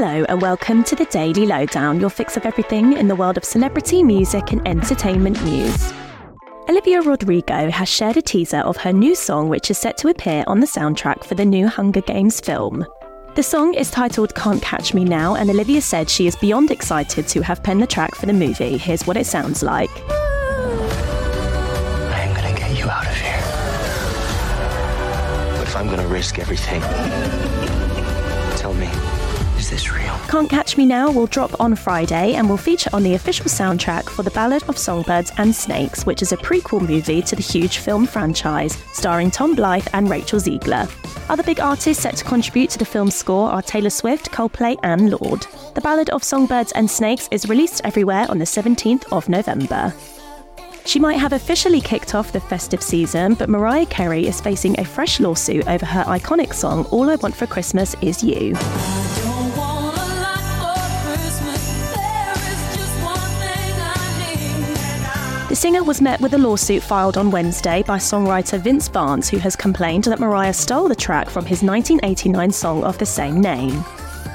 Hello, and welcome to the Daily Lowdown, your fix of everything in the world of celebrity music and entertainment news. Olivia Rodrigo has shared a teaser of her new song, which is set to appear on the soundtrack for the new Hunger Games film. The song is titled Can't Catch Me Now, and Olivia said she is beyond excited to have penned the track for the movie. Here's what it sounds like. I am gonna get you out of here. But if I'm gonna risk everything, tell me, is this real? Can't Catch Me Now will drop on Friday and will feature on the official soundtrack for The Ballad of Songbirds and Snakes, which is a prequel movie to the huge film franchise, starring Tom Blythe and Rachel Zegler. Other big artists set to contribute to the film's score are Taylor Swift, Coldplay, and Lorde. The Ballad of Songbirds and Snakes is released everywhere on the 17th of November. She might have officially kicked off the festive season, but Mariah Carey is facing a fresh lawsuit over her iconic song All I Want for Christmas Is You. The singer was met with a lawsuit filed on Wednesday by songwriter Vince Barnes, who has complained that Mariah stole the track from his 1989 song of the same name.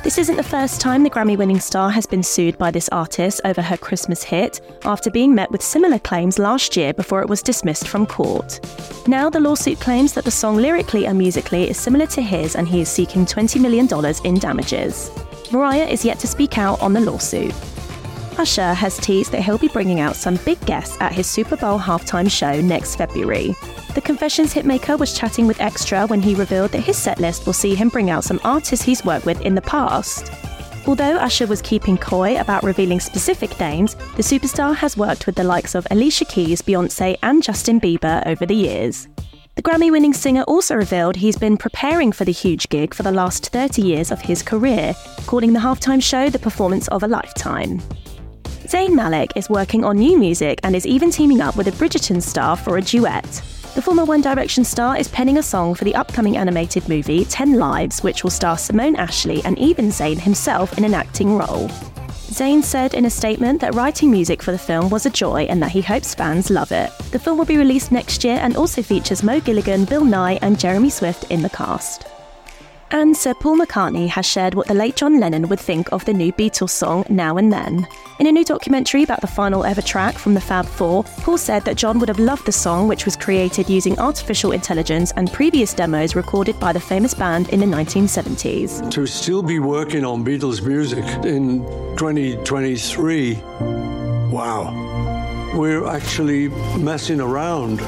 This isn't the first time the Grammy winning star has been sued by this artist over her Christmas hit, after being met with similar claims last year before it was dismissed from court. Now, the lawsuit claims that the song lyrically and musically is similar to his and he is seeking $20 million in damages. Mariah is yet to speak out on the lawsuit. Usher has teased that he'll be bringing out some big guests at his Super Bowl halftime show next February. The Confessions hitmaker was chatting with Extra when he revealed that his setlist will see him bring out some artists he's worked with in the past. Although Usher was keeping coy about revealing specific names, the superstar has worked with the likes of Alicia Keys, Beyonce, and Justin Bieber over the years. The Grammy winning singer also revealed he's been preparing for the huge gig for the last 30 years of his career, calling the halftime show the performance of a lifetime. Zayn Malik is working on new music and is even teaming up with a Bridgerton star for a duet. The former One Direction star is penning a song for the upcoming animated movie 10 Lives, which will star Simone Ashley and even Zayn himself in an acting role. Zayn said in a statement that writing music for the film was a joy and that he hopes fans love it. The film will be released next year and also features Mo Gilligan, Bill Nye, and Jeremy Swift in the cast. And Sir Paul McCartney has shared what the late John Lennon would think of the new Beatles song Now and Then. In a new documentary about the final ever track from the Fab Four, Paul said that John would have loved the song, which was created using artificial intelligence and previous demos recorded by the famous band in the 1970s. To still be working on Beatles music in 2023, wow. We're actually messing around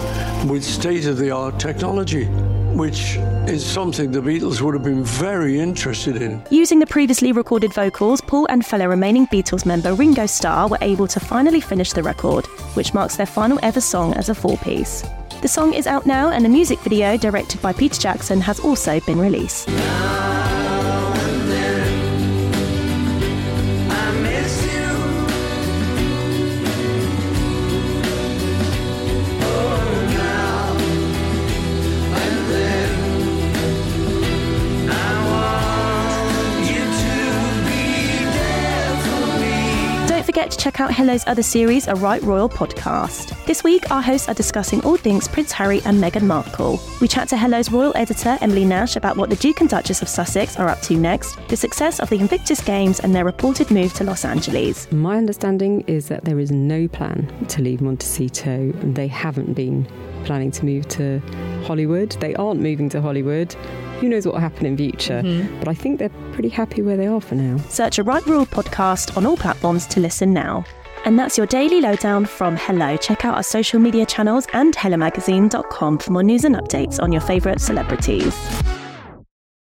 with state of the art technology which is something the Beatles would have been very interested in. Using the previously recorded vocals, Paul and fellow remaining Beatles member Ringo Starr were able to finally finish the record, which marks their final ever song as a four piece. The song is out now, and a music video directed by Peter Jackson has also been released. Forget to check out Hello's other series, A Right Royal podcast. This week, our hosts are discussing all things Prince Harry and Meghan Markle. We chat to Hello's royal editor, Emily Nash, about what the Duke and Duchess of Sussex are up to next, the success of the Invictus Games, and their reported move to Los Angeles. My understanding is that there is no plan to leave Montecito. They haven't been planning to move to Hollywood. They aren't moving to Hollywood. Who knows what will happen in future? Mm-hmm. But I think they're pretty happy where they are for now. Search a Right Royal podcast on all platforms to listen now. And that's your daily lowdown from Hello. Check out our social media channels and HelloMagazine.com for more news and updates on your favourite celebrities.